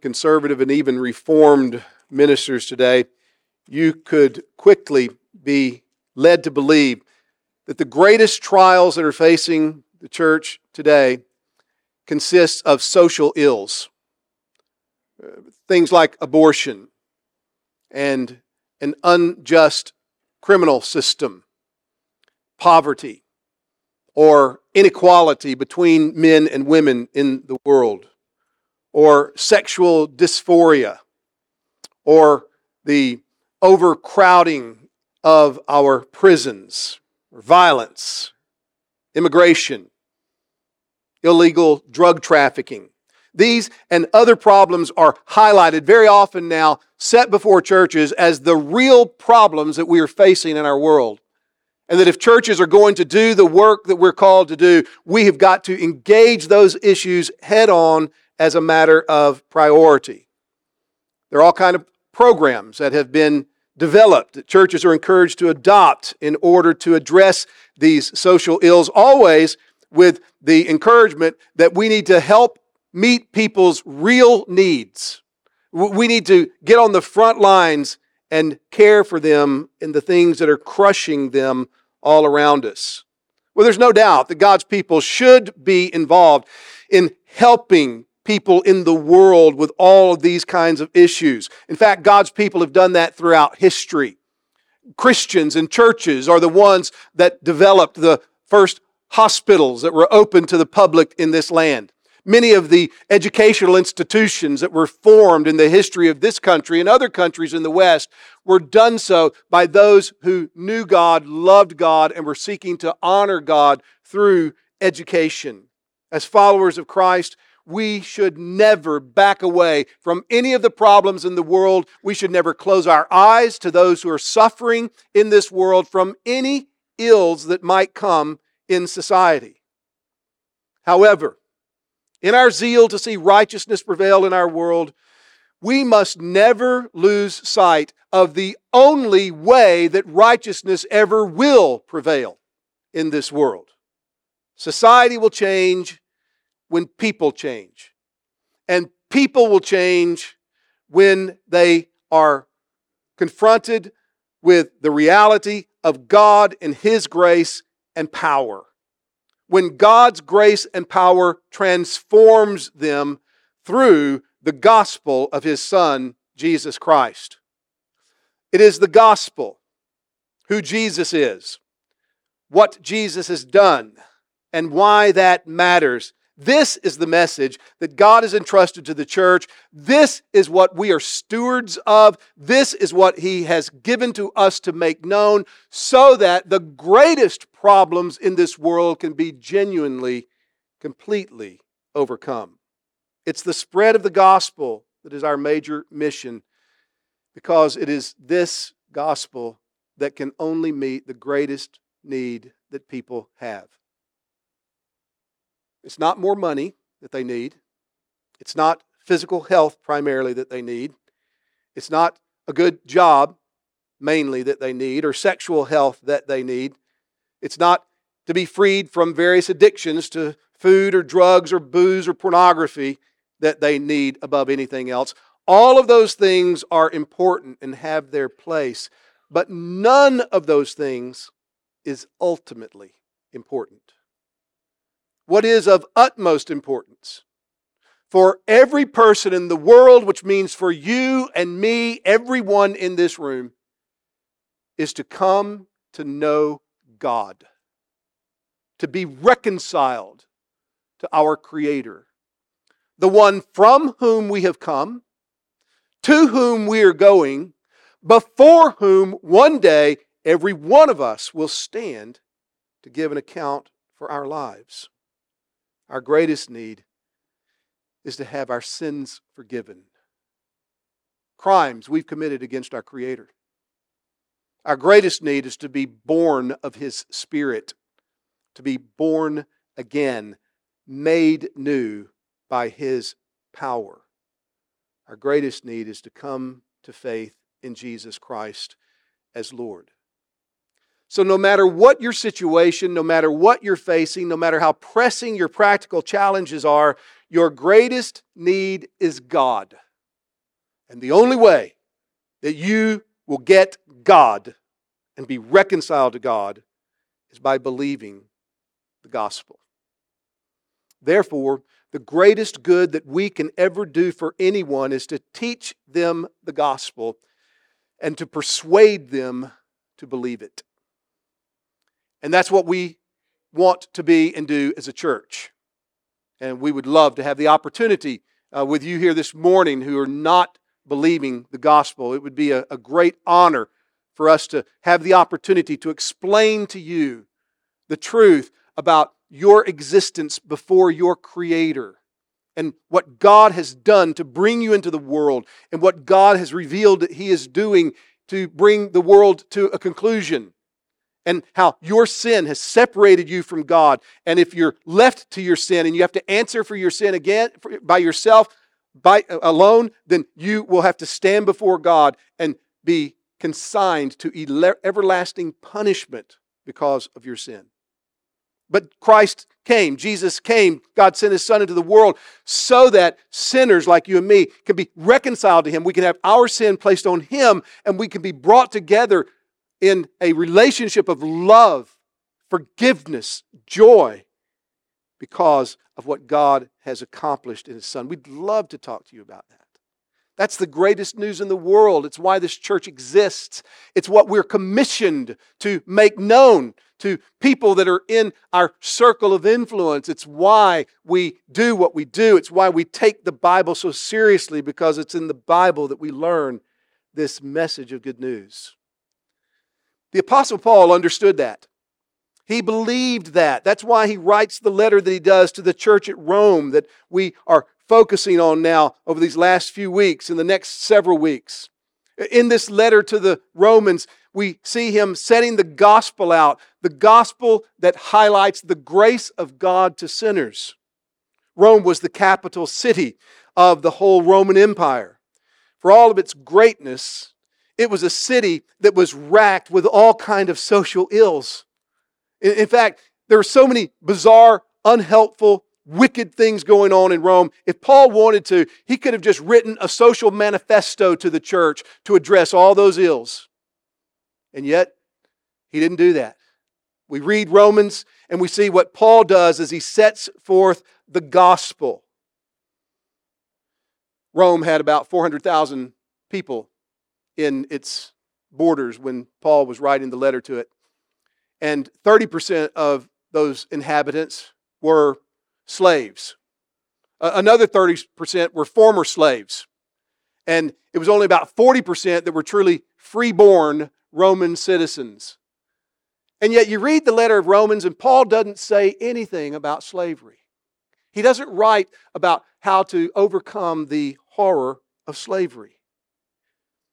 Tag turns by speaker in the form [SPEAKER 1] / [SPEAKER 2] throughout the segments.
[SPEAKER 1] conservative and even reformed ministers today, you could quickly be led to believe that the greatest trials that are facing the church today consists of social ills. Uh, things like abortion and an unjust criminal system, poverty, or inequality between men and women in the world, or sexual dysphoria, or the overcrowding of our prisons, violence, immigration, illegal drug trafficking. These and other problems are highlighted very often now, set before churches as the real problems that we are facing in our world. And that if churches are going to do the work that we're called to do, we have got to engage those issues head on as a matter of priority. There are all kind of programs that have been developed that churches are encouraged to adopt in order to address these social ills, always with the encouragement that we need to help meet people's real needs. We need to get on the front lines and care for them in the things that are crushing them all around us. Well, there's no doubt that God's people should be involved in helping people in the world with all of these kinds of issues. In fact, God's people have done that throughout history. Christians and churches are the ones that developed the first hospitals that were open to the public in this land. Many of the educational institutions that were formed in the history of this country and other countries in the West were done so by those who knew God, loved God, and were seeking to honor God through education. As followers of Christ, we should never back away from any of the problems in the world. We should never close our eyes to those who are suffering in this world from any ills that might come in society. However, in our zeal to see righteousness prevail in our world, we must never lose sight of the only way that righteousness ever will prevail in this world. Society will change when people change. And people will change when they are confronted with the reality of God and His grace and power when God's grace and power transforms them through the gospel of his Son, Jesus Christ. It is the gospel, who Jesus is, what Jesus has done, and why that matters this is the message that God has entrusted to the church. This is what we are stewards of. This is what He has given to us to make known so that the greatest problems in this world can be genuinely, completely overcome. It's the spread of the gospel that is our major mission because it is this gospel that can only meet the greatest need that people have. It's not more money that they need. It's not physical health primarily that they need. It's not a good job mainly that they need or sexual health that they need. It's not to be freed from various addictions to food or drugs or booze or pornography that they need above anything else. All of those things are important and have their place, but none of those things is ultimately important what is of utmost importance for every person in the world, which means for you and me, everyone in this room, is to come to know God, to be reconciled to our Creator, the one from whom we have come, to whom we are going, before whom one day every one of us will stand to give an account for our lives. Our greatest need is to have our sins forgiven. Crimes we've committed against our Creator. Our greatest need is to be born of His Spirit, to be born again, made new by His power. Our greatest need is to come to faith in Jesus Christ as Lord. So, no matter what your situation, no matter what you're facing, no matter how pressing your practical challenges are, your greatest need is God. And the only way that you will get God and be reconciled to God is by believing the gospel. Therefore, the greatest good that we can ever do for anyone is to teach them the gospel and to persuade them to believe it. And that's what we want to be and do as a church. And we would love to have the opportunity uh, with you here this morning who are not believing the gospel. It would be a, a great honor for us to have the opportunity to explain to you the truth about your existence before your Creator and what God has done to bring you into the world and what God has revealed that He is doing to bring the world to a conclusion and how your sin has separated you from God. And if you're left to your sin and you have to answer for your sin again by yourself, by alone, then you will have to stand before God and be consigned to everlasting punishment because of your sin. But Christ came, Jesus came, God sent His Son into the world so that sinners like you and me can be reconciled to Him. We can have our sin placed on Him and we can be brought together in a relationship of love, forgiveness, joy because of what God has accomplished in His Son. We'd love to talk to you about that. That's the greatest news in the world. It's why this church exists. It's what we're commissioned to make known to people that are in our circle of influence. It's why we do what we do. It's why we take the Bible so seriously because it's in the Bible that we learn this message of good news. The Apostle Paul understood that. He believed that. That's why he writes the letter that he does to the church at Rome that we are focusing on now over these last few weeks, in the next several weeks. In this letter to the Romans, we see him setting the gospel out, the gospel that highlights the grace of God to sinners. Rome was the capital city of the whole Roman Empire. For all of its greatness, it was a city that was racked with all kind of social ills. In, fact, there were so many bizarre, unhelpful, wicked things going on in Rome. If Paul wanted to, he could have just written a social manifesto to the church to address all those ills. And yet, he didn't do that. We read Romans and we see what Paul does as he sets forth the gospel. Rome had about 400,000 people in its borders when Paul was writing the letter to it. And 30% of those inhabitants were slaves. Another 30% were former slaves. And it was only about 40% that were truly freeborn Roman citizens. And yet you read the letter of Romans, and Paul doesn't say anything about slavery. He doesn't write about how to overcome the horror of slavery.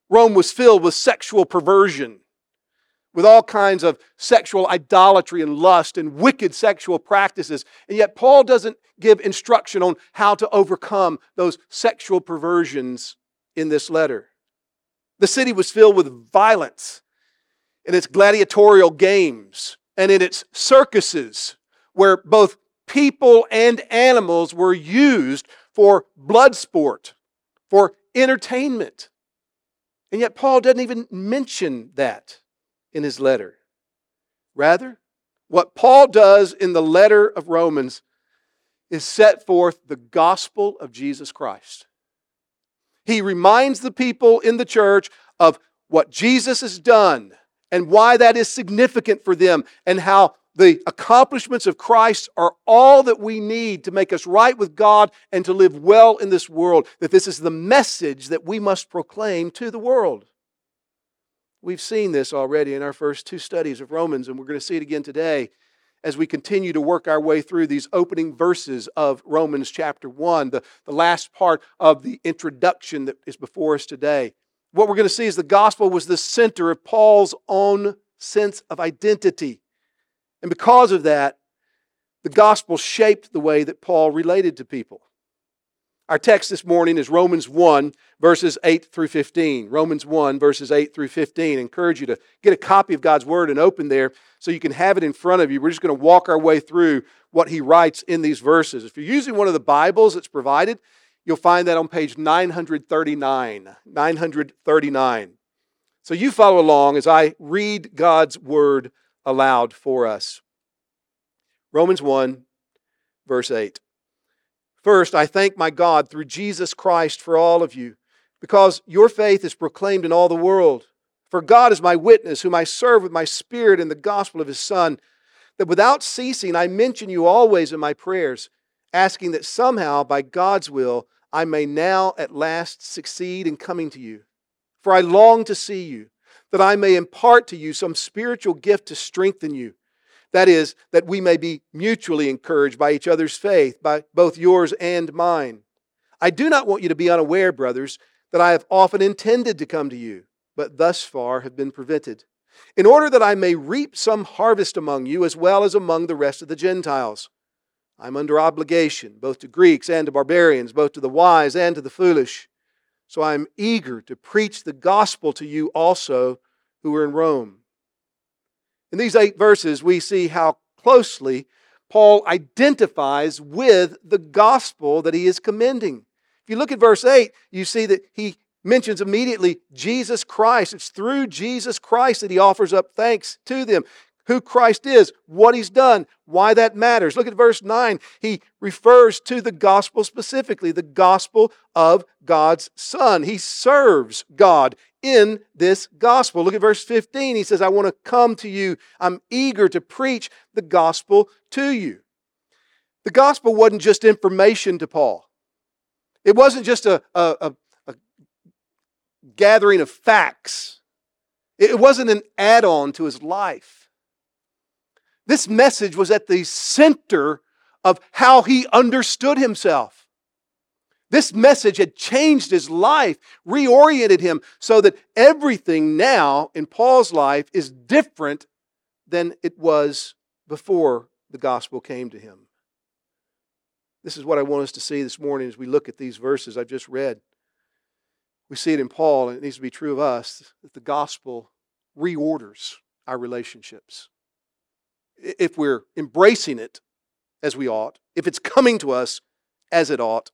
[SPEAKER 1] Rome was filled with sexual perversion, with all kinds of sexual idolatry and lust and wicked sexual practices. And yet, Paul doesn't give instruction on how to overcome those sexual perversions in this letter. The city was filled with violence in its gladiatorial games and in its circuses, where both people and animals were used for blood sport, for entertainment. And yet, Paul doesn't even mention that in his letter. Rather, what Paul does in the letter of Romans is set forth the gospel of Jesus Christ. He reminds the people in the church of what Jesus has done and why that is significant for them, and how the accomplishments of Christ are all that we need to make us right with God and to live well in this world. That this is the message that we must proclaim to the world. We've seen this already in our first two studies of Romans, and we're going to see it again today as we continue to work our way through these opening verses of Romans chapter 1, the, the last part of the introduction that is before us today. What we're going to see is the gospel was the center of Paul's own sense of identity. And because of that, the gospel shaped the way that Paul related to people. Our text this morning is Romans 1, verses 8 through 15. Romans 1, verses 8 through 15. I encourage you to get a copy of God's Word and open there so you can have it in front of you. We're just going to walk our way through what he writes in these verses. If you're using one of the Bibles that's provided, You'll find that on page 939. 939. So you follow along as I read God's word aloud for us. Romans 1, verse 8. First, I thank my God through Jesus Christ for all of you, because your faith is proclaimed in all the world. For God is my witness, whom I serve with my spirit in the gospel of his Son, that without ceasing I mention you always in my prayers, asking that somehow, by God's will, I may now at last succeed in coming to you. For I long to see you, that I may impart to you some spiritual gift to strengthen you. That is, that we may be mutually encouraged by each other's faith, by both yours and mine. I do not want you to be unaware, brothers, that I have often intended to come to you, but thus far have been prevented, in order that I may reap some harvest among you as well as among the rest of the Gentiles. I'm under obligation, both to Greeks and to barbarians, both to the wise and to the foolish. So I'm eager to preach the gospel to you also who are in Rome. In these eight verses, we see how closely Paul identifies with the gospel that he is commending. If you look at verse 8, you see that he mentions immediately Jesus Christ. It's through Jesus Christ that he offers up thanks to them who Christ is, what he's done, why that matters. Look at verse 9. He refers to the gospel specifically, the gospel of God's Son. He serves God in this gospel. Look at verse 15. He says, I want to come to you. I'm eager to preach the gospel to you. The gospel wasn't just information to Paul, it wasn't just a, a, a, a gathering of facts, it wasn't an add on to his life. This message was at the center of how he understood himself. This message had changed his life, reoriented him so that everything now in Paul's life is different than it was before the gospel came to him. This is what I want us to see this morning as we look at these verses I've just read. We see it in Paul, and it needs to be true of us that the gospel reorders our relationships if we're embracing it as we ought, if it's coming to us as it ought,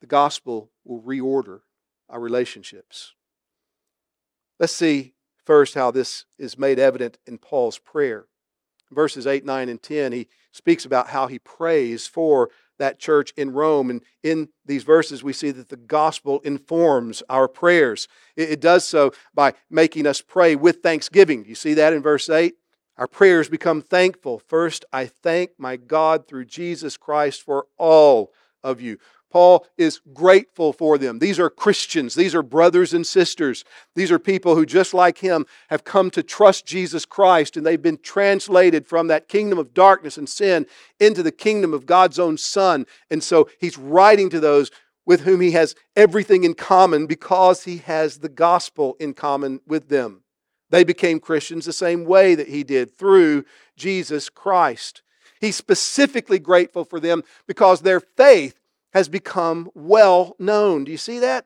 [SPEAKER 1] the gospel will reorder our relationships. Let's see first how this is made evident in Paul's prayer. Verses 8, 9, and 10, he speaks about how he prays for that church in Rome. And in these verses, we see that the gospel informs our prayers. It, does so by making us pray with thanksgiving. You see that in verse 8? Our prayers become thankful. First, I thank my God through Jesus Christ for all of you. Paul is grateful for them. These are Christians. These are brothers and sisters. These are people who, just like him, have come to trust Jesus Christ and they've been translated from that kingdom of darkness and sin into the kingdom of God's own Son. And so he's writing to those with whom he has everything in common because he has the gospel in common with them. They became Christians the same way that he did through Jesus Christ. He's specifically grateful for them because their faith has become well known. Do you see that?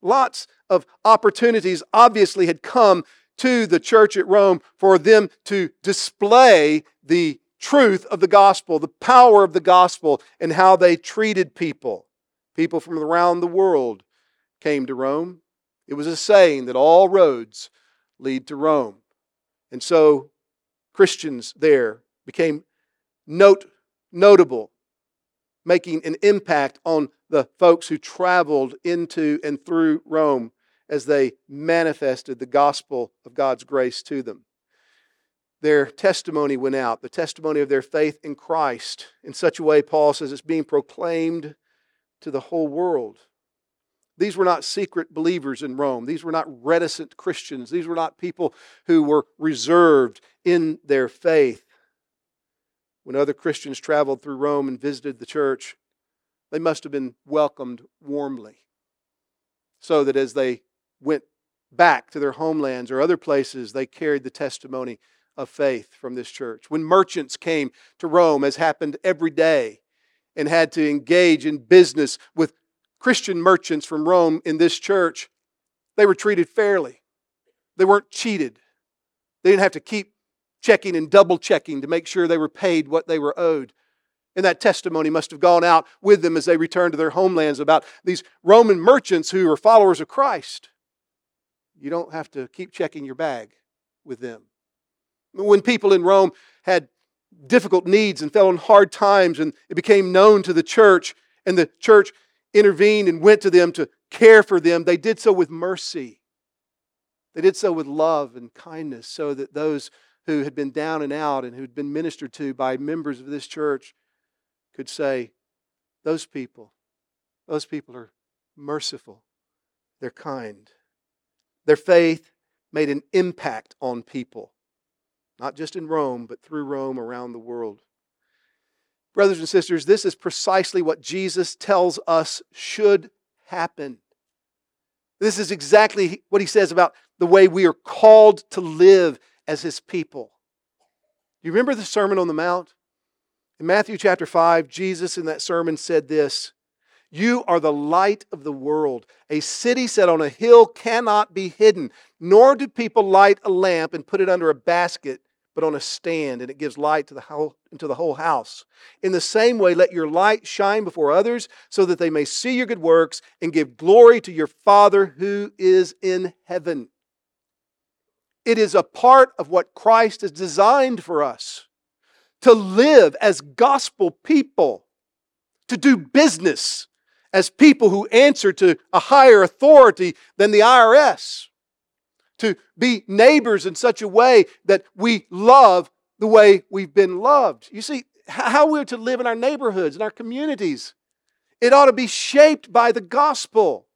[SPEAKER 1] Lots of opportunities obviously had come to the church at Rome for them to display the truth of the gospel, the power of the gospel, and how they treated people. People from around the world came to Rome. It was a saying that all roads lead to Rome. And so Christians there became note, notable, making an impact on the folks who traveled into and through Rome as they manifested the gospel of God's grace to them. Their testimony went out, the testimony of their faith in Christ, in such a way, Paul says, it's being proclaimed to the whole world. These were not secret believers in Rome. These were not reticent Christians. These were not people who were reserved in their faith. When other Christians traveled through Rome and visited the church, they must have been welcomed warmly. So that as they went back to their homelands or other places, they carried the testimony of faith from this church. When merchants came to Rome, as happened every day, and had to engage in business with Christian merchants from Rome in this church, they were treated fairly. They weren't cheated. They didn't have to keep checking and double checking to make sure they were paid what they were owed. And that testimony must have gone out with them as they returned to their homelands about these Roman merchants who were followers of Christ. You don't have to keep checking your bag with them. When people in Rome had difficult needs and fell on hard times, and it became known to the church, and the church intervened and went to them to care for them, they did so with mercy. They did so with love and kindness, so that those who had been down and out and who had been ministered to by members of this church could say, Those people, those people are merciful, they're kind. Their faith made an impact on people not just in Rome, but through Rome around the world. Brothers and sisters, this is precisely what Jesus tells us should happen. This is exactly what he says about the way we are called to live as his people. You remember the Sermon on the Mount? In Matthew chapter 5, Jesus in that sermon said this You are the light of the world. A city set on a hill cannot be hidden, nor do people light a lamp and put it under a basket but on a stand, and it gives light to the whole, into the whole house. In the same way, let your light shine before others, so that they may see your good works and give glory to your Father who is in heaven. It is a part of what Christ has designed for us to live as gospel people, to do business as people who answer to a higher authority than the IRS to be neighbors in such a way that we love the way we've been loved. You see, how we're to live in our neighborhoods, and our communities, it ought to be shaped by the gospel.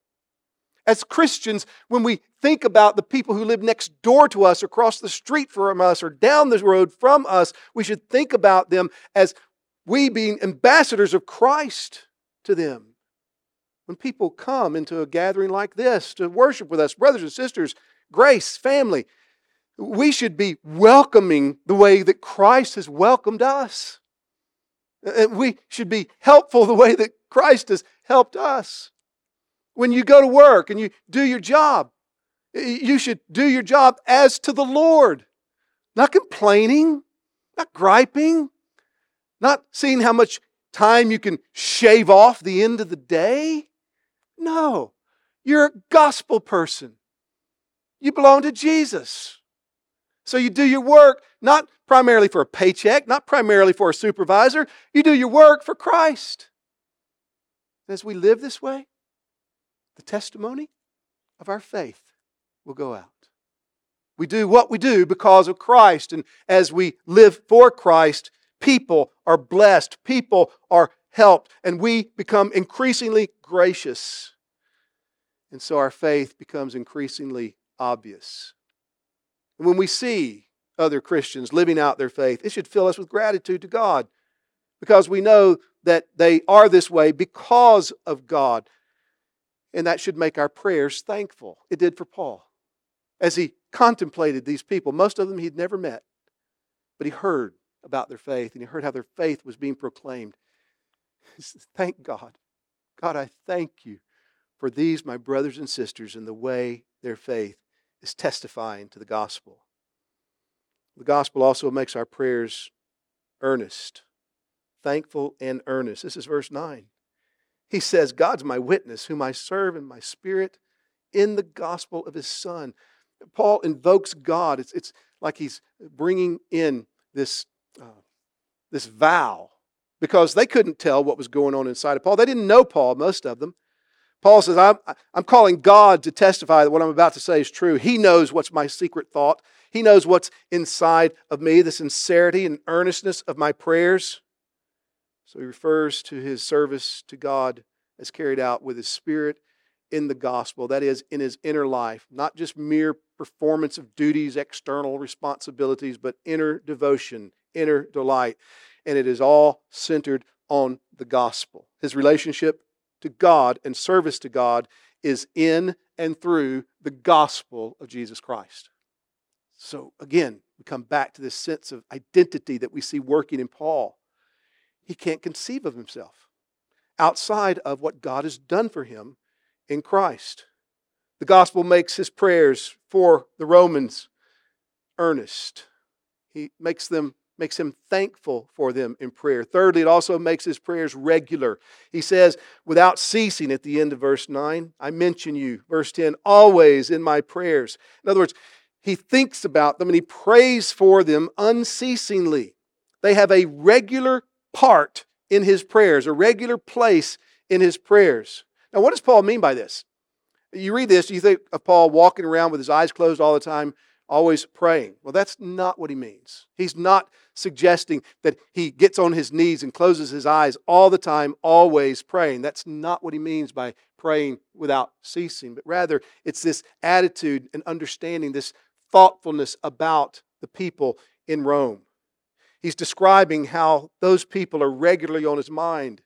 [SPEAKER 1] As Christians, when we think about the people who live next door to us, across the street from us, or down the road from us, we should think about them as we being ambassadors of Christ to them. When people come into a gathering like this to worship with us, brothers and sisters, Grace, family, we should be welcoming the way that Christ has welcomed us. And we should be helpful the way that Christ has helped us. When you go to work and you do your job, you should do your job as to the Lord, not complaining, not griping, not seeing how much time you can shave off the end of the day. No, you're a gospel person. You belong to Jesus. So you do your work not primarily for a paycheck, not primarily for a supervisor. You do your work for Christ. As we live this way, the testimony of our faith will go out. We do what we do because of Christ. And as we live for Christ, people are blessed, people are helped, and we become increasingly gracious. And so our faith becomes increasingly obvious. And when we see other Christians living out their faith, it should fill us with gratitude to God because we know that they are this way because of God. And that should make our prayers thankful. It did for Paul. As he contemplated these people, most of them he'd never met, but he heard about their faith and he heard how their faith was being proclaimed. Says, Thank God. God, I thank you for these, my brothers and sisters, and the way their faith is testifying to the gospel. The gospel also makes our prayers earnest, thankful, and earnest. This is verse 9. He says, God's my witness, whom I serve in my spirit in the gospel of his Son. Paul invokes God. It's, it's like he's bringing in this, uh, this vow because they couldn't tell what was going on inside of Paul. They didn't know Paul, most of them. Paul says, I'm, I'm calling God to testify that what I'm about to say is true. He knows what's my secret thought, He knows what's inside of me, the sincerity and earnestness of my prayers. So he refers to his service to God as carried out with his spirit in the gospel, that is, in his inner life, not just mere performance of duties, external responsibilities, but inner devotion, inner delight. And it is all centered on the gospel. His relationship to God and service to God is in and through the gospel of Jesus Christ. So again, we come back to this sense of identity that we see working in Paul. He can't conceive of himself outside of what God has done for him in Christ. The gospel makes his prayers for the Romans earnest. He makes them makes him thankful for them in prayer. Thirdly, it also makes his prayers regular. He says, without ceasing at the end of verse 9, I mention you. Verse 10, always in my prayers. In other words, he thinks about them and he prays for them unceasingly. They have a regular part in his prayers, a regular place in his prayers. Now, what does Paul mean by this? You read this, you think of Paul walking around with his eyes closed all the time, always praying. Well, that's not what he means. He's not suggesting that he gets on his knees and closes his eyes all the time, always praying. That's not what he means by praying without ceasing, but rather it's this attitude and understanding, this thoughtfulness about the people in Rome. He's describing how those people are regularly on his mind.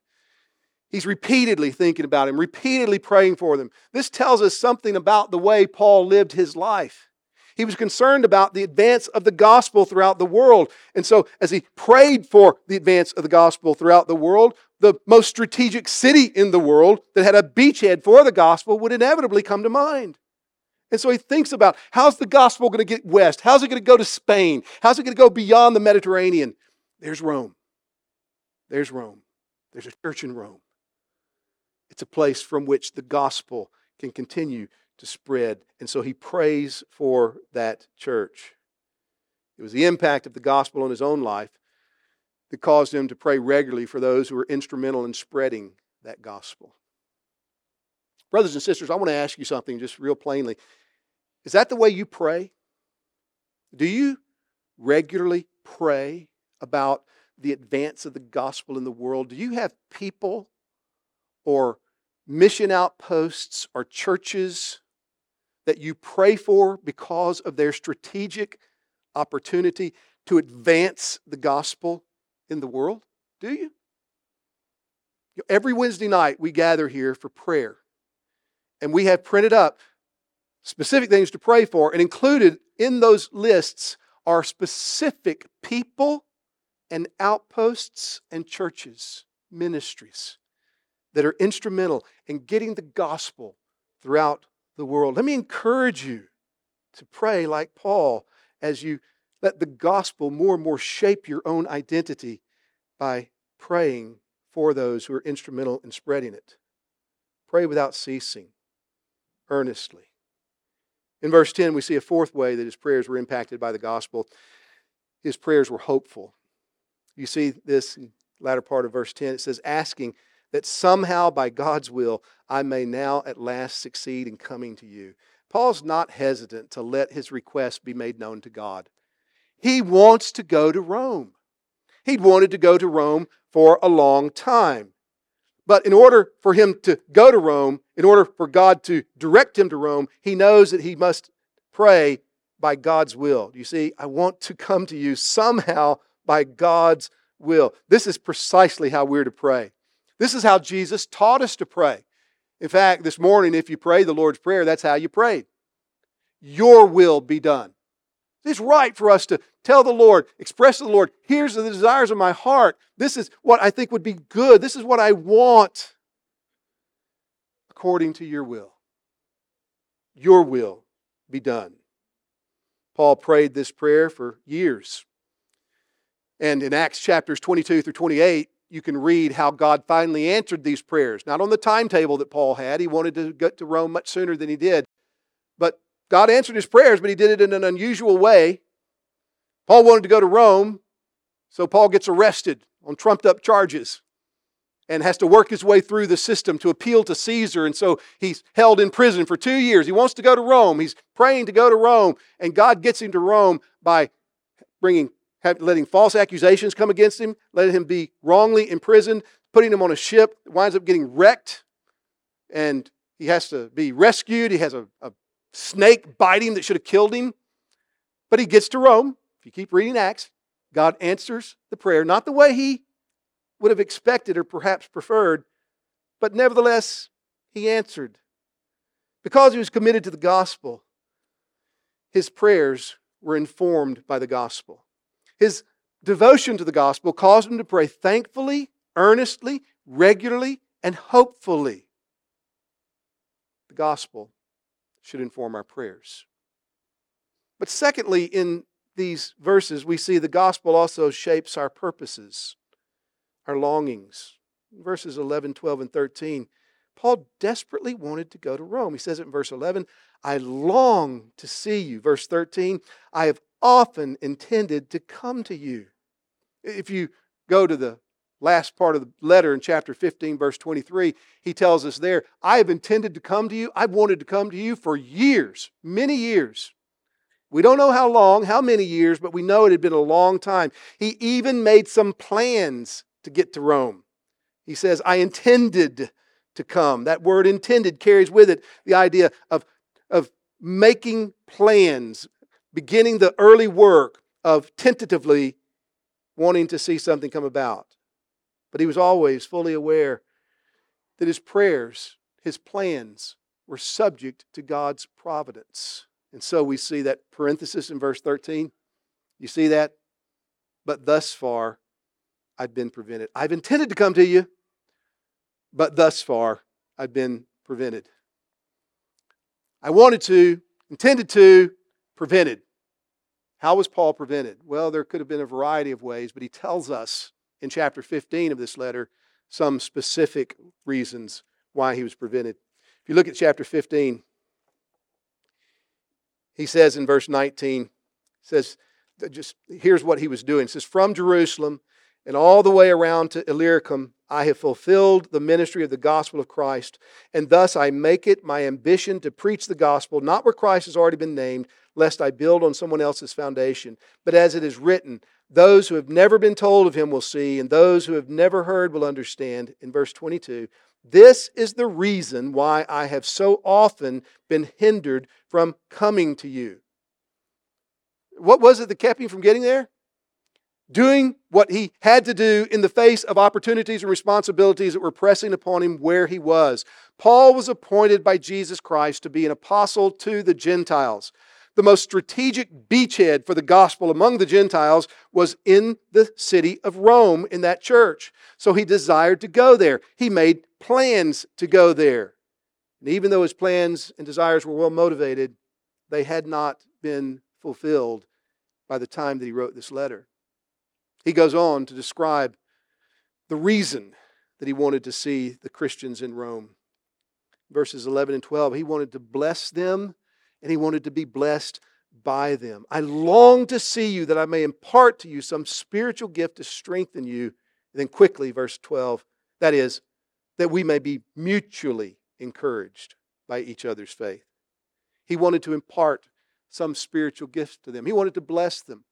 [SPEAKER 1] He's repeatedly thinking about him, repeatedly praying for them. This tells us something about the way Paul lived his life. He was concerned about the advance of the gospel throughout the world. And so, as he prayed for the advance of the gospel throughout the world, the most strategic city in the world that had a beachhead for the gospel would inevitably come to mind. And so he thinks about how's the gospel going to get west? How's it going to go to Spain? How's it going to go beyond the Mediterranean? There's Rome. There's Rome. There's a church in Rome. It's a place from which the gospel can continue to spread. And so he prays for that church. It was the impact of the gospel on his own life that caused him to pray regularly for those who were instrumental in spreading that gospel. Brothers and sisters, I want to ask you something just real plainly. Is that the way you pray? Do you regularly pray about the advance of the gospel in the world? Do you have people or mission outposts or churches that you pray for because of their strategic opportunity to advance the gospel in the world? Do you? Every Wednesday night, we gather here for prayer. And we have printed up specific things to pray for, and included in those lists are specific people and outposts and churches, ministries that are instrumental in getting the gospel throughout the world. Let me encourage you to pray like Paul as you let the gospel more and more shape your own identity by praying for those who are instrumental in spreading it. Pray without ceasing, earnestly. In verse 10, we see a fourth way that his prayers were impacted by the gospel. His prayers were hopeful. You see this latter part of verse 10. It says, asking that somehow by God's will I may now at last succeed in coming to you. Paul's not hesitant to let his request be made known to God. He wants to go to Rome. He'd wanted to go to Rome for a long time. But in order for him to go to Rome, in order for God to direct him to Rome, he knows that he must pray by God's will. You see, I want to come to you somehow by God's will. This is precisely how we're to pray. This is how Jesus taught us to pray. In fact, this morning, if you pray the Lord's Prayer, that's how you prayed. Your will be done. It's right for us to tell the Lord, express to the Lord, here's the desires of my heart. This is what I think would be good. This is what I want according to your will. Your will be done. Paul prayed this prayer for years. And in Acts chapters 22 through 28, you can read how God finally answered these prayers. Not on the timetable that Paul had, he wanted to get to Rome much sooner than he did. But God answered his prayers, but he did it in an unusual way. Paul wanted to go to Rome, so Paul gets arrested on trumped up charges and has to work his way through the system to appeal to Caesar. And so he's held in prison for two years. He wants to go to Rome. He's praying to go to Rome, and God gets him to Rome by bringing letting false accusations come against him, letting him be wrongly imprisoned, putting him on a ship, winds up getting wrecked, and he has to be rescued. He has a, a snake bite him that should have killed him. But he gets to Rome. If you keep reading Acts, God answers the prayer, not the way he would have expected or perhaps preferred, but nevertheless, he answered. Because he was committed to the gospel, his prayers were informed by the gospel. His devotion to the gospel caused him to pray thankfully, earnestly, regularly, and hopefully. The gospel should inform our prayers. But secondly, in these verses, we see the gospel also shapes our purposes, our longings. Verses 11, 12, and 13, Paul desperately wanted to go to Rome. He says it in verse 11 I long to see you. Verse 13, I have often intended to come to you. If you go to the last part of the letter in chapter 15, verse 23, he tells us there, I have intended to come to you. I've wanted to come to you for years, many years. We don't know how long, how many years, but we know it had been a long time. He even made some plans to get to Rome. He says, I intended to come. That word intended carries with it the idea of, of making plans, beginning the early work of tentatively wanting to see something come about. But he was always fully aware that his prayers, his plans, were subject to God's providence. And so we see that parenthesis in verse 13. You see that? But thus far, I've been prevented. I've intended to come to you, but thus far, I've been prevented. I wanted to, intended to, prevented. How was Paul prevented? Well, there could have been a variety of ways, but he tells us in chapter 15 of this letter some specific reasons why he was prevented. If you look at chapter 15, he says in verse 19, says, just here's what he was doing. It says, From Jerusalem and all the way around to Illyricum, I have fulfilled the ministry of the gospel of Christ, and thus I make it my ambition to preach the gospel, not where Christ has already been named, lest I build on someone else's foundation. But as it is written, those who have never been told of him will see, and those who have never heard will understand. In verse 22, this is the reason why I have so often been hindered from coming to you. What was it that kept him from getting there? Doing what he had to do in the face of opportunities and responsibilities that were pressing upon him where he was. Paul was appointed by Jesus Christ to be an apostle to the Gentiles the most strategic beachhead for the gospel among the Gentiles was in the city of Rome in that church. So he desired to go there. He made plans to go there. And even though his plans and desires were well motivated, they had not been fulfilled by the time that he wrote this letter. He goes on to describe the reason that he wanted to see the Christians in Rome. Verses 11 and 12, he wanted to bless them and he wanted to be blessed by them. I long to see you that I may impart to you some spiritual gift to strengthen you. And then quickly, verse 12, that is, that we may be mutually encouraged by each other's faith. He wanted to impart some spiritual gift to them, he wanted to bless them.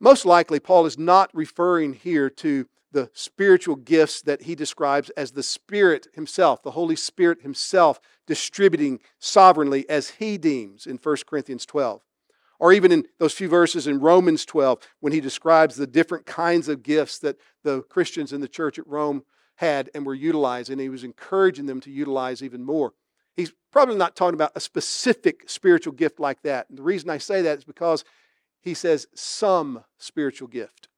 [SPEAKER 1] Most likely, Paul is not referring here to the spiritual gifts that he describes as the Spirit Himself, the Holy Spirit Himself distributing sovereignly as He deems in 1 Corinthians 12. Or even in those few verses in Romans 12, when he describes the different kinds of gifts that the Christians in the church at Rome had and were utilizing, he was encouraging them to utilize even more. He's probably not talking about a specific spiritual gift like that. And the reason I say that is because he says some spiritual gift.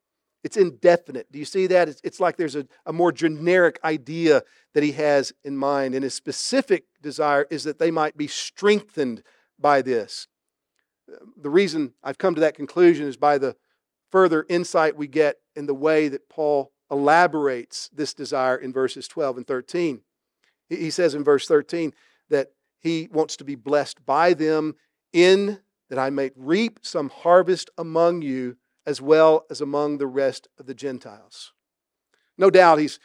[SPEAKER 1] It's indefinite. Do you see that? It's, it's like there's a, a more generic idea that he has in mind. And his specific desire is that they might be strengthened by this. The reason I've come to that conclusion is by the further insight we get in the way that Paul elaborates this desire in verses 12 and 13. He says in verse 13 that he wants to be blessed by them in that I may reap some harvest among you as well as among the rest of the Gentiles. No doubt he's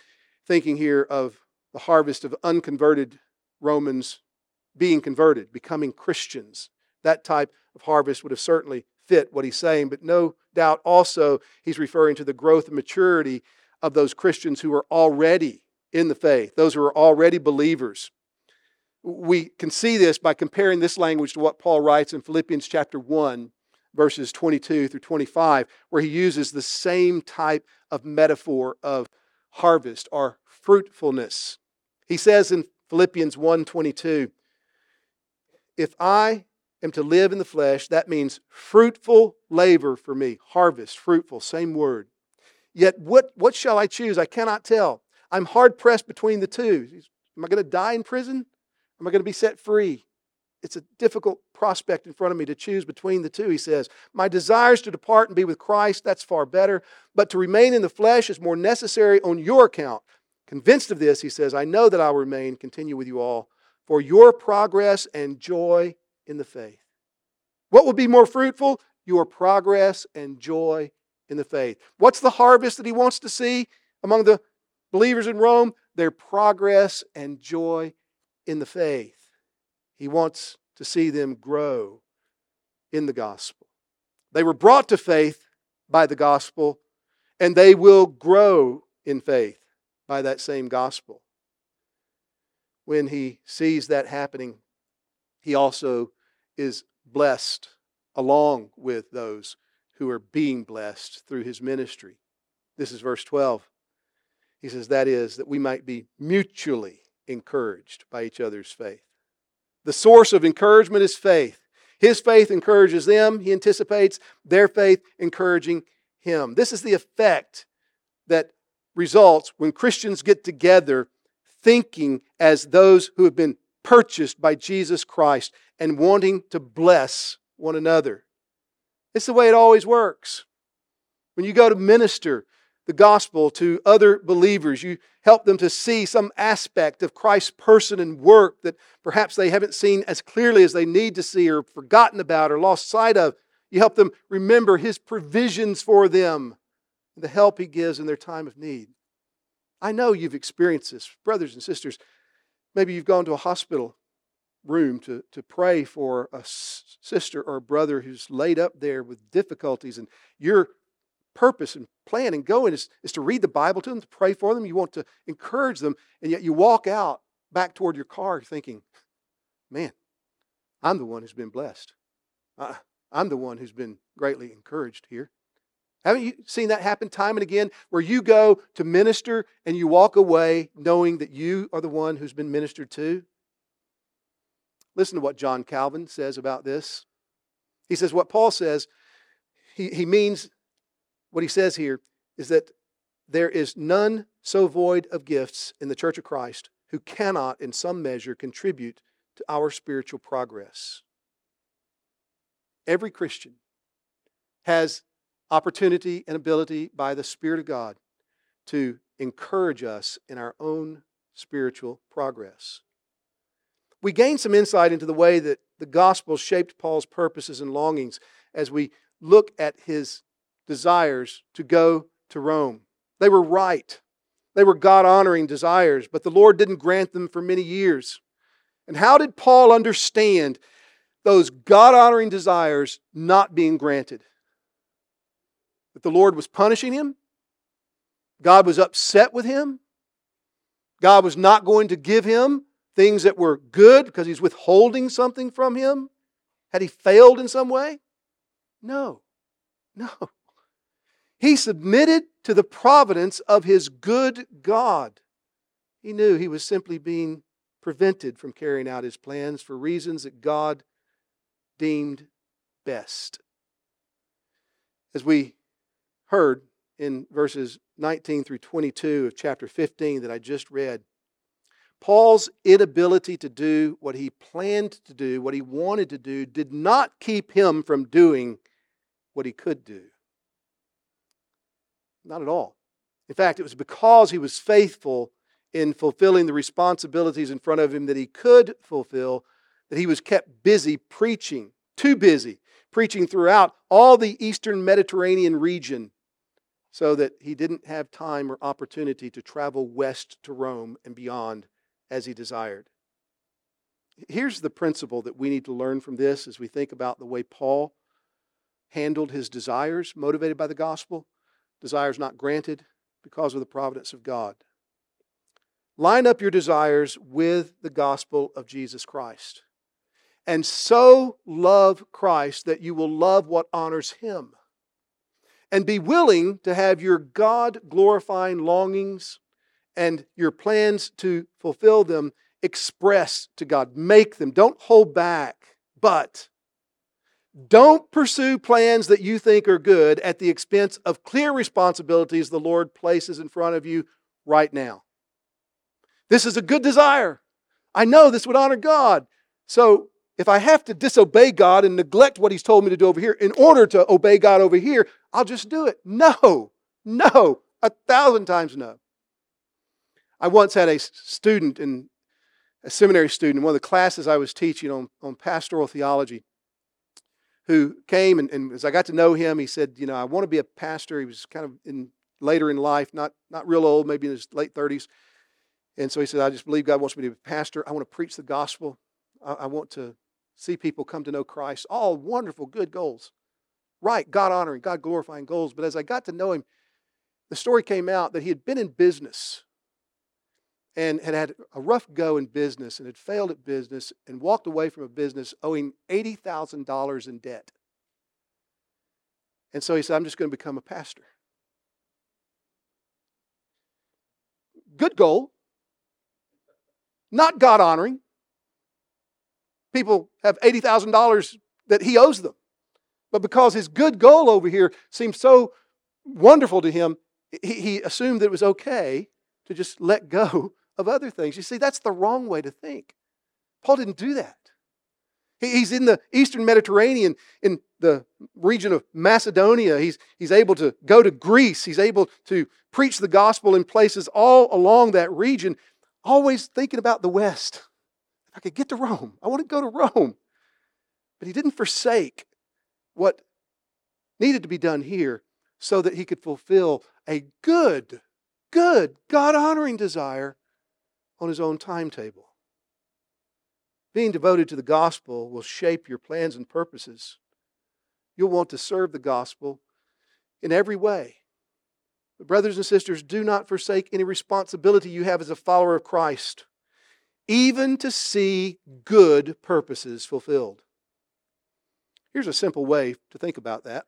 [SPEAKER 1] thinking here of the harvest of unconverted Romans being converted, becoming Christians. That type of harvest would have certainly fit what he's saying, but no doubt also he's referring to the growth and maturity of those Christians who are already in the faith, those who are already believers. We can see this by comparing this language to what Paul writes in Philippians chapter 1 verses 22 through 25, where he uses the same type of metaphor of harvest or fruitfulness. He says in Philippians 1:22, if I am to live in the flesh, that means fruitful labor for me, harvest, fruitful, same word. Yet what, what shall I choose? I cannot tell. I'm hard pressed between the two. Am I going to die in prison? Am I going to be set free? It's a difficult prospect in front of me to choose between the two, he says. My desire is to depart and be with Christ, that's far better, but to remain in the flesh is more necessary on your account. Convinced of this, he says, I know that I'll remain, continue with you all, for your progress and joy in the faith. What will be more fruitful? Your progress and joy in the faith. What's the harvest that he wants to see among the believers in Rome? Their progress and joy in the faith. He wants to see them grow in the gospel. They were brought to faith by the gospel, and they will grow in faith by that same gospel. When he sees that happening, he also is blessed along with those who are being blessed through his ministry. This is verse 12. He says, That is, that we might be mutually encouraged by each other's faith. The source of encouragement is faith. His faith encourages them. He anticipates their faith encouraging him. This is the effect that results when Christians get together thinking as those who have been purchased by Jesus Christ and wanting to bless one another. It's the way it always works. When you go to minister, the gospel to other believers. You help them to see some aspect of Christ's person and work that perhaps they haven't seen as clearly as they need to see or forgotten about or lost sight of. You help them remember His provisions for them and the help He gives in their time of need. I know you've experienced this, brothers and sisters. Maybe you've gone to a hospital room to, to pray for a sister or a brother who's laid up there with difficulties, and you're purpose and plan and going is, is to read the Bible to them, to pray for them. You want to encourage them, and yet you walk out back toward your car thinking, man, I'm the one who's been blessed. I'm the one who's been greatly encouraged here. Haven't you seen that happen time and again where you go to minister and you walk away knowing that you are the one who's been ministered to? Listen to what John Calvin says about this. He says, What Paul says, he, he means what he says here is that there is none so void of gifts in the Church of Christ who cannot, in some measure, contribute to our spiritual progress. Every Christian has opportunity and ability by the Spirit of God to encourage us in our own spiritual progress. We gain some insight into the way that the gospel shaped Paul's purposes and longings as we look at his desires to go to Rome. They were right. They were God honoring desires, but the Lord didn't grant them for many years. And how did Paul understand those God honoring desires not being granted? That the Lord was punishing him? God was upset with him? God was not going to give him things that were good because he's withholding something from him? Had he failed in some way? No. No. He submitted to the providence of his good God. He knew he was simply being prevented from carrying out his plans for reasons that God deemed best. As we heard in verses 19 through 22 of chapter 15 that I just read, Paul's inability to do what he planned to do, what he wanted to do, did not keep him from doing what he could do. Not at all. In fact, it was because he was faithful in fulfilling the responsibilities in front of him that he could fulfill that he was kept busy preaching, too busy, preaching throughout all the eastern Mediterranean region so that he didn't have time or opportunity to travel west to Rome and beyond as he desired. Here's the principle that we need to learn from this as we think about the way Paul handled his desires motivated by the gospel desires not granted because of the providence of God. Line up your desires with the gospel of Jesus Christ. And so love Christ that you will love what honors Him. And be willing to have your God glorifying longings and your plans to fulfill them expressed to God. Make them. Don't hold back, but don't pursue plans that you think are good at the expense of clear responsibilities the Lord places in front of you right now. This is a good desire. I know this would honor God. So if I have to disobey God and neglect what He's told me to do over here in order to obey God over here, I'll just do it. No, no, a thousand times no. I once had a student in a seminary student in one of the classes I was teaching on, on pastoral theology who came and, and as I got to know him, he said, you know, I want to be a pastor. He was kind of in later in life, not not real old, maybe in his late 30s. And so he said, I just believe God wants me to be a pastor. I want to preach the gospel. I, I want to see people come to know Christ. All wonderful, good goals. Right, God honoring, God glorifying goals. But as I got to know him, the story came out that he had been in business and had had a rough go in business and had failed at business and walked away from a business owing $80,000 in debt. And so he said, I'm just going to become a pastor. Good goal, not God honoring. People have $80,000 that he owes them. But because his good goal over here seemed so wonderful to him, he, he assumed that it was okay to just let go of other things. You see, that's the wrong way to think. Paul didn't do that. He's in the eastern Mediterranean, in the region of Macedonia. He's, he's able to go to Greece. He's able to preach the gospel in places all along that region, always thinking about the West. If I could get to Rome, I want to go to Rome. But he didn't forsake what needed to be done here so that he could fulfill a good, good, God honoring desire on his own timetable. Being devoted to the gospel will shape your plans and purposes. You'll want to serve the gospel in every way. But, brothers and sisters, do not forsake any responsibility you have as a follower of Christ, even to see good purposes fulfilled. Here's a simple way to think about that.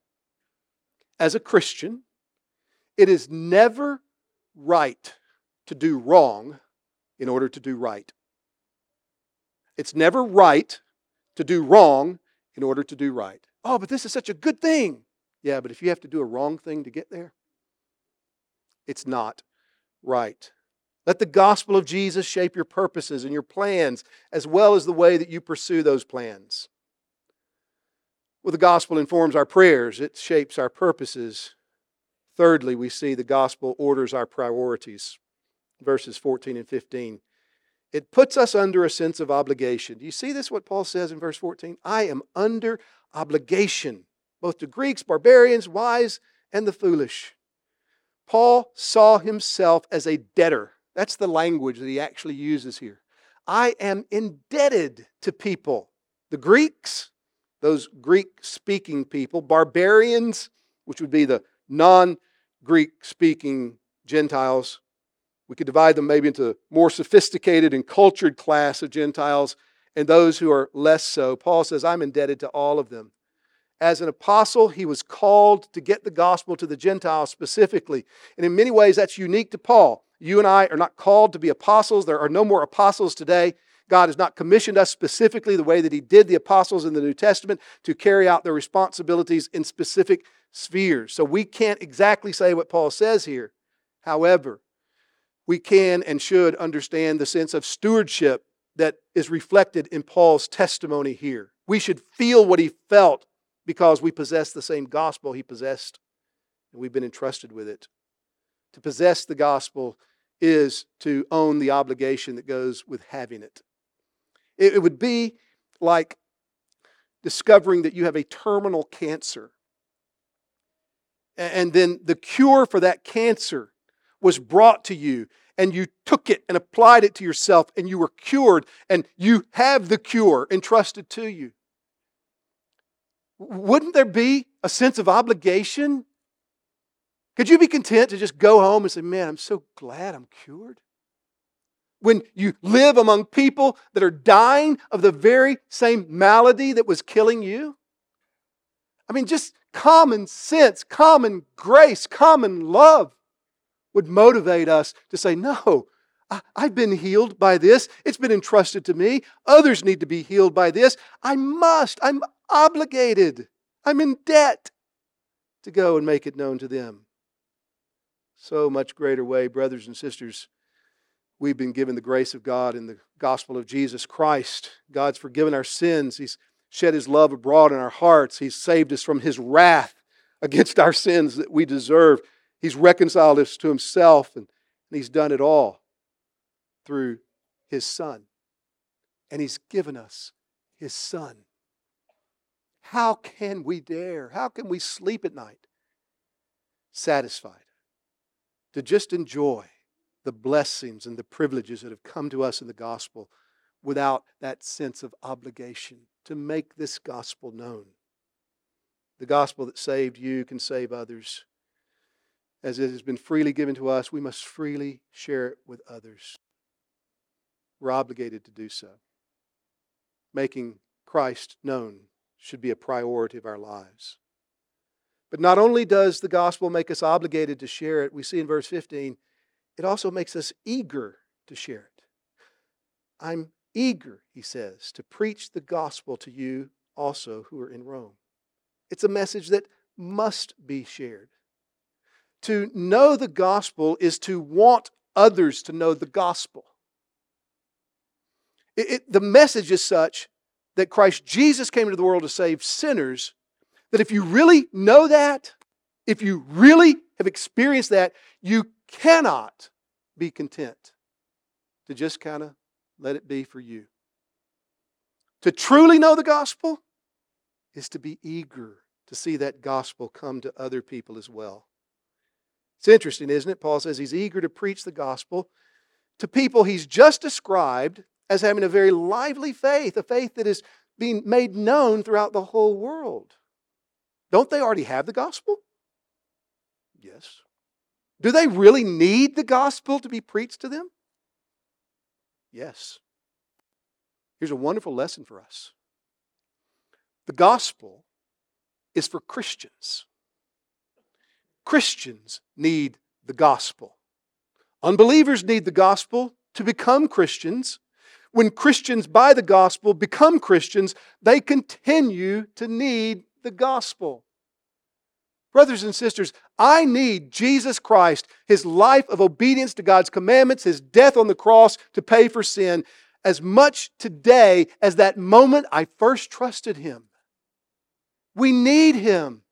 [SPEAKER 1] As a Christian, it is never right to do wrong in order to do right. It's never right to do wrong in order to do right. Oh, but this is such a good thing. Yeah, but if you have to do a wrong thing to get there, it's not right. Let the gospel of Jesus shape your purposes and your plans, as well as the way that you pursue those plans. Well, the gospel informs our prayers, it shapes our purposes. Thirdly, we see the gospel orders our priorities verses 14 and 15. It puts us under a sense of obligation. Do you see this, what Paul says in verse 14? I am under obligation, both to Greeks, barbarians, wise, and the foolish. Paul saw himself as a debtor. That's the language that he actually uses here. I am indebted to people. The Greeks, those Greek speaking people, barbarians, which would be the non Greek speaking Gentiles, we could divide them maybe into more sophisticated and cultured class of Gentiles and those who are less so. Paul says, I'm indebted to all of them. As an apostle, he was called to get the gospel to the Gentiles specifically. And in many ways, that's unique to Paul. You and I are not called to be apostles. There are no more apostles today. God has not commissioned us specifically the way that He did the apostles in the New Testament to carry out their responsibilities in specific spheres. So we can't exactly say what Paul says here. However, we can and should understand the sense of stewardship that is reflected in Paul's testimony here. We should feel what he felt because we possess the same gospel he possessed and we've been entrusted with it. To possess the gospel is to own the obligation that goes with having it. It would be like discovering that you have a terminal cancer. And then the cure for that cancer was brought to you and you took it and applied it to yourself and you were cured and you have the cure entrusted to you. Wouldn't there be a sense of obligation? Could you be content to just go home and say, Man, I'm so glad I'm cured? When you live among people that are dying of the very same malady that was killing you? I mean, just common sense, common grace, common love would motivate us to say, No, I, have been healed by this. It's been entrusted to me. Others need to be healed by this. I must. I'm obligated. I'm in debt to go and make it known to them. So much greater way, brothers and sisters, we've been given the grace of God in the gospel of Jesus Christ. God's forgiven our sins. He's shed His love abroad in our hearts. He's saved us from His wrath against our sins that we deserve. He's reconciled us to Himself, and, He's done it all through His Son. And He's given us His Son. How can we dare? How can we sleep at night satisfied to just enjoy the blessings and the privileges that have come to us in the gospel without that sense of obligation to make this gospel known? The gospel that saved you can save others. As it has been freely given to us, we must freely share it with others. We're obligated to do so. Making Christ known should be a priority of our lives. But not only does the gospel make us obligated to share it, we see in verse 15, it also makes us eager to share it. I'm eager, he says, to preach the gospel to you also who are in Rome. It's a message that must be shared. To know the gospel is to want others to know the gospel. It, it, the message is such that Christ Jesus came into the world to save sinners, that if you really know that, if you really have experienced that, you cannot be content to just kind of let it be for you. To truly know the gospel is to be eager to see that gospel come to other people as well. It's interesting, isn't it? Paul says he's eager to preach the gospel to people he's just described as having a very lively faith, a faith that is being made known throughout the whole world. Don't they already have the gospel? Yes. Do they really need the gospel to be preached to them? Yes. Here's a wonderful lesson for us the gospel is for Christians. Christians need the gospel. Unbelievers need the gospel to become Christians when Christians by the gospel become Christians, they continue to need the gospel. Brothers and sisters, I need Jesus Christ, his life of obedience to God's commandments, his death on the cross to pay for sin, as much today as that moment I first trusted him. We need him.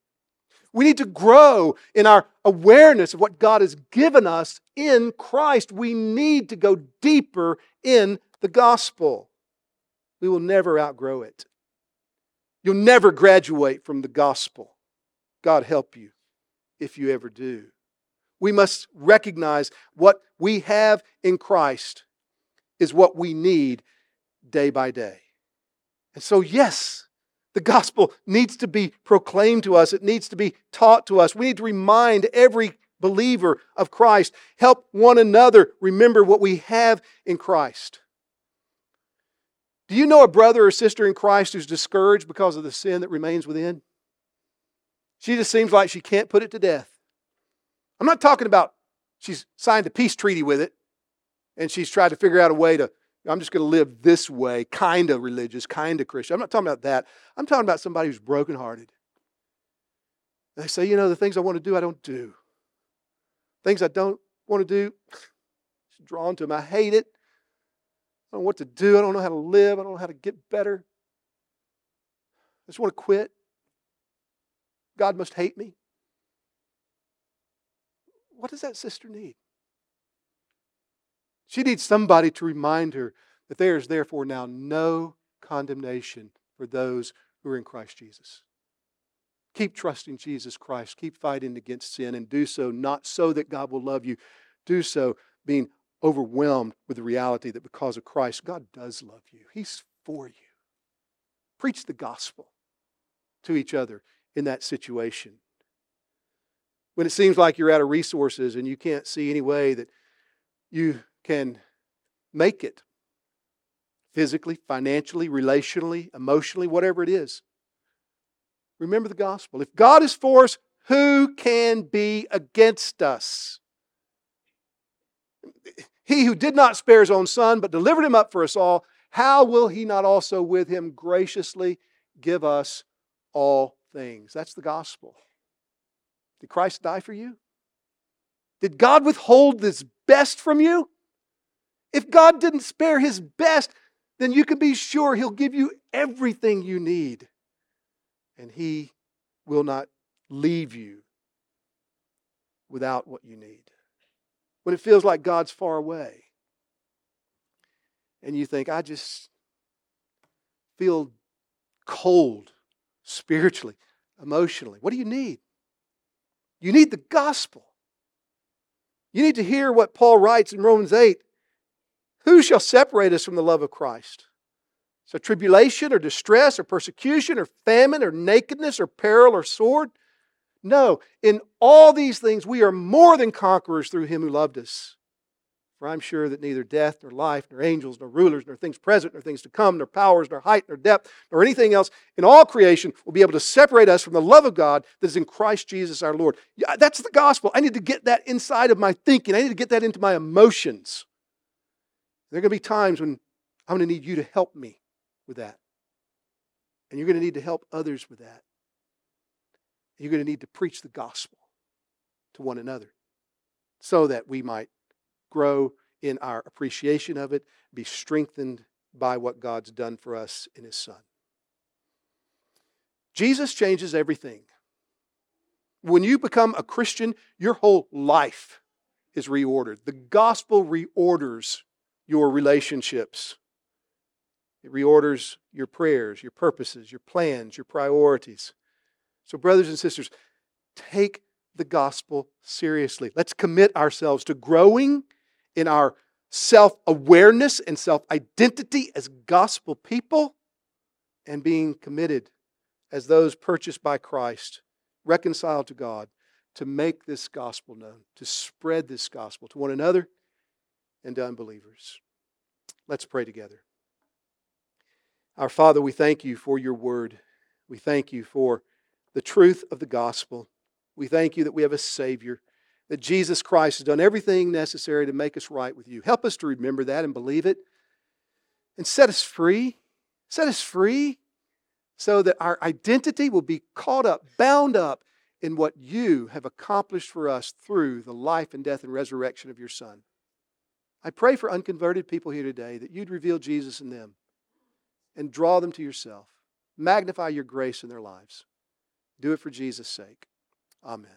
[SPEAKER 1] We need to grow in our awareness of what God has given us in Christ. We need to go deeper in the gospel. We will never outgrow it. You'll never graduate from the gospel. God help you if you ever do. We must recognize what we have in Christ is what we need day by day. And so, yes, the gospel needs to be proclaimed to us, it needs to be taught to us. We need to remind every believer of Christ, help one another remember what we have in Christ. Do you know a brother or sister in Christ who's discouraged because of the sin that remains within? She just seems like she can't put it to death. I'm not talking about she's signed a peace treaty with it and she's tried to figure out a way to, I'm just going to live this way, kind of religious, kind of Christian. I'm not talking about that. I'm talking about somebody who's brokenhearted. They say, you know, the things I want to do, I don't do. Things I don't want to do, drawn to them. I hate it. I don't know what to do. I don't know how to live. I don't know how to get better. I just want to quit. God must hate me. What does that sister need? She needs somebody to remind her that there is therefore now no condemnation for those who are in Christ Jesus. Keep trusting Jesus Christ. Keep fighting against sin and do so not so that God will love you. Do so being overwhelmed with the reality that because of Christ, God does love you. He's for you. Preach the gospel to each other in that situation. When it seems like you're out of resources and you can't see any way that you can make it physically, financially, relationally, emotionally, whatever it is. Remember the gospel. If God is for us, who can be against us? He who did not spare his own son, but delivered him up for us all, how will he not also with him graciously give us all things? That's the gospel. Did Christ die for you? Did God withhold this best from you? If God didn't spare his best, then you can be sure he'll give you everything you need. And he will not leave you without what you need. When it feels like God's far away, and you think, I just feel cold spiritually, emotionally. What do you need? You need the gospel. You need to hear what Paul writes in Romans 8 Who shall separate us from the love of Christ? So, tribulation or distress or persecution or famine or nakedness or peril or sword? No, in all these things we are more than conquerors through him who loved us. For I'm sure that neither death, nor life, nor angels, nor rulers, nor things present, nor things to come, nor powers, nor height, nor depth, nor anything else in all creation will be able to separate us from the love of God that is in Christ Jesus our Lord. That's the gospel. I need to get that inside of my thinking. I need to get that into my emotions. There are going to be times when I'm going to need you to help me with that. And you're going to need to help others with that. You're going to need to preach the gospel to one another so that we might grow in our appreciation of it, be strengthened by what God's done for us in His Son. Jesus changes everything. When you become a Christian, your whole life is reordered. The gospel reorders your relationships. It reorders your prayers, your purposes, your plans, your priorities. So, brothers and sisters, take the gospel seriously. Let's commit ourselves to growing in our self awareness and self identity as gospel people and being committed as those purchased by Christ, reconciled to God, to make this gospel known, to spread this gospel to one another and to unbelievers. Let's pray together. Our Father, we thank you for your word. We thank you for the truth of the gospel. We thank you that we have a Savior that Jesus Christ has done everything necessary to make us right with you. Help us to remember that and believe it. And set us free. Set us free so that our identity will be caught up, bound up in what you have accomplished for us through the life and death and resurrection of your Son. I pray for unconverted people here today that you'd reveal Jesus in them and draw them to yourself. Magnify your grace in their lives. Do it for Jesus' sake. Amen.